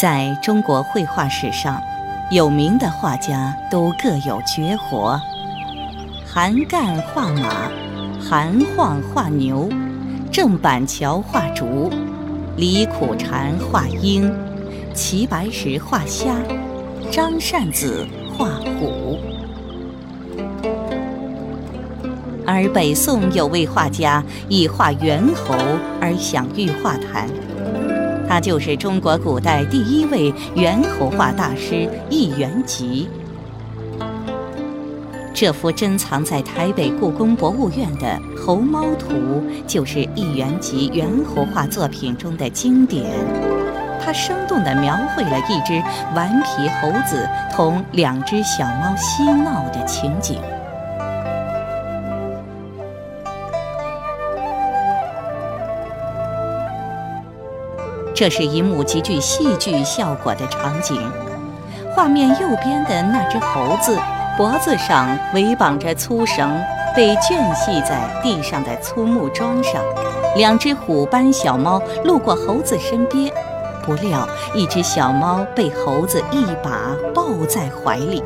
在中国绘画史上，有名的画家都各有绝活。韩干画马，韩晃画牛，郑板桥画竹，李苦禅画鹰，齐白石画虾，张善子画虎。而北宋有位画家以画猿猴而享誉画坛。他就是中国古代第一位猿猴画大师易元吉。这幅珍藏在台北故宫博物院的《猴猫图》，就是易元吉猿猴画作品中的经典。他生动地描绘了一只顽皮猴子同两只小猫嬉闹的情景。这是一幕极具戏剧效果的场景。画面右边的那只猴子，脖子上围绑着粗绳，被圈系在地上的粗木桩上。两只虎斑小猫路过猴子身边，不料一只小猫被猴子一把抱在怀里。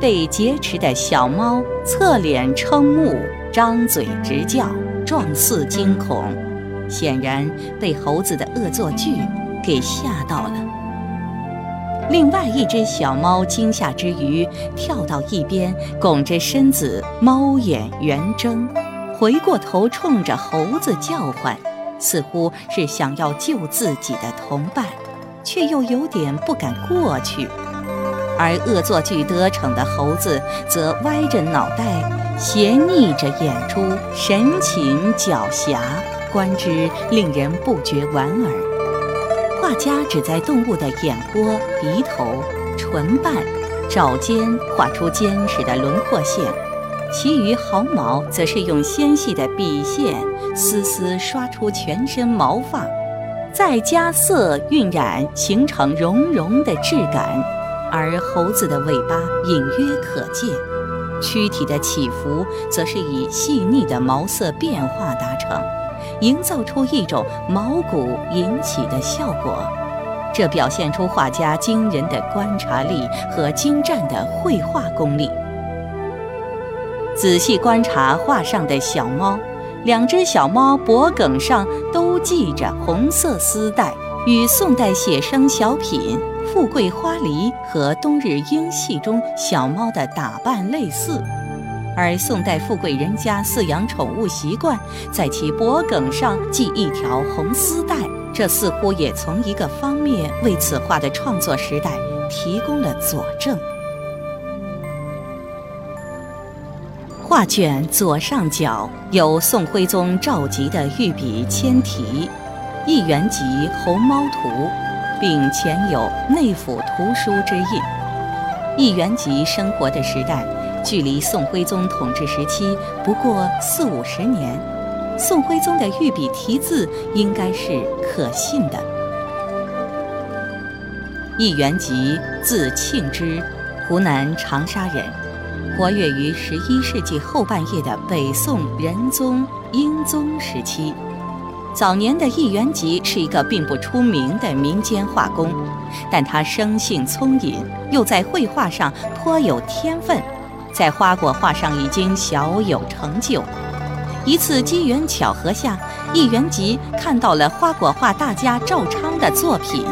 被劫持的小猫侧脸瞠目，张嘴直叫，状似惊恐。显然被猴子的恶作剧给吓到了。另外一只小猫惊吓之余，跳到一边，拱着身子，猫眼圆睁，回过头冲着猴子叫唤，似乎是想要救自己的同伴，却又有点不敢过去。而恶作剧得逞的猴子则歪着脑袋，斜睨着眼珠，神情狡黠。观之令人不觉莞尔。画家只在动物的眼窝、鼻头、唇瓣、爪尖画出坚实的轮廓线，其余毫毛则是用纤细的笔线丝丝刷出全身毛发，再加色晕染，形成绒绒的质感。而猴子的尾巴隐约可见，躯体的起伏则是以细腻的毛色变化达成。营造出一种毛骨引起的效果，这表现出画家惊人的观察力和精湛的绘画功力。仔细观察画上的小猫，两只小猫脖颈上都系着红色丝带，与宋代写生小品《富贵花梨》和《冬日英戏》中小猫的打扮类似。而宋代富贵人家饲养宠物习惯，在其脖颈上系一条红丝带，这似乎也从一个方面为此画的创作时代提供了佐证。画卷左上角有宋徽宗赵佶的御笔签题“一元集红猫图”，并前有内府图书之印。一元集生活的时代。距离宋徽宗统治时期不过四五十年，宋徽宗的御笔题字应该是可信的。易元吉，字庆之，湖南长沙人，活跃于十一世纪后半叶的北宋仁宗、英宗时期。早年的易元吉是一个并不出名的民间画工，但他生性聪颖，又在绘画上颇有天分。在花果画上已经小有成就。一次机缘巧合下，易元吉看到了花果画大家赵昌的作品，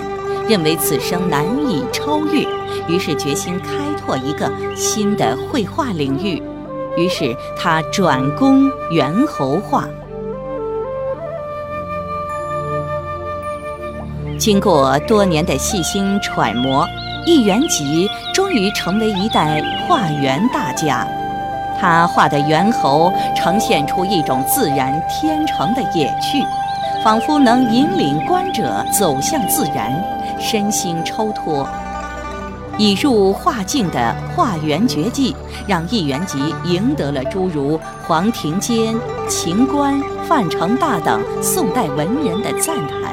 认为此生难以超越，于是决心开拓一个新的绘画领域。于是他转攻猿猴画。经过多年的细心揣摩。易元吉终于成为一代画猿大家，他画的猿猴呈现出一种自然天成的野趣，仿佛能引领观者走向自然，身心抽脱。已入画境的画猿绝技，让易元吉赢得了诸如黄庭坚、秦观、范成大等宋代文人的赞叹。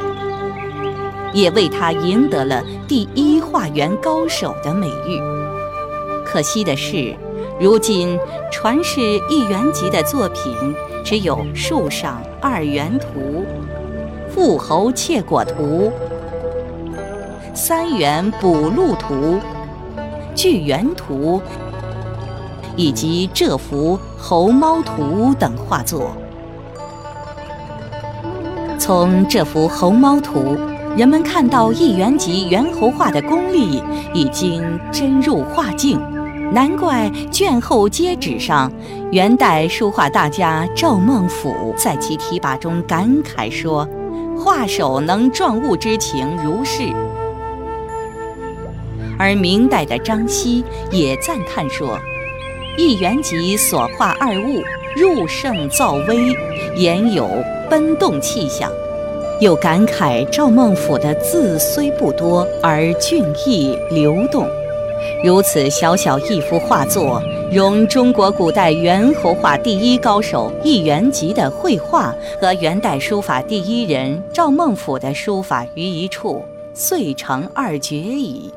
也为他赢得了第一画园高手的美誉。可惜的是，如今传世一元吉的作品只有《树上二元图》《富侯窃果图》《三元补录图》《巨源图》以及这幅《猴猫图》等画作。从这幅《猴猫图》，人们看到一元吉猿猴画的功力已经深入画境。难怪卷后接纸上，元代书画大家赵孟俯在其题跋中感慨说：“画手能状物之情如是。”而明代的张熙也赞叹说：“一元吉所画二物，入胜造微，言有奔动气象。”又感慨赵孟俯的字虽不多，而俊逸流动。如此小小一幅画作，融中国古代猿猴画第一高手一元吉的绘画和元代书法第一人赵孟俯的书法于一处，遂成二绝矣。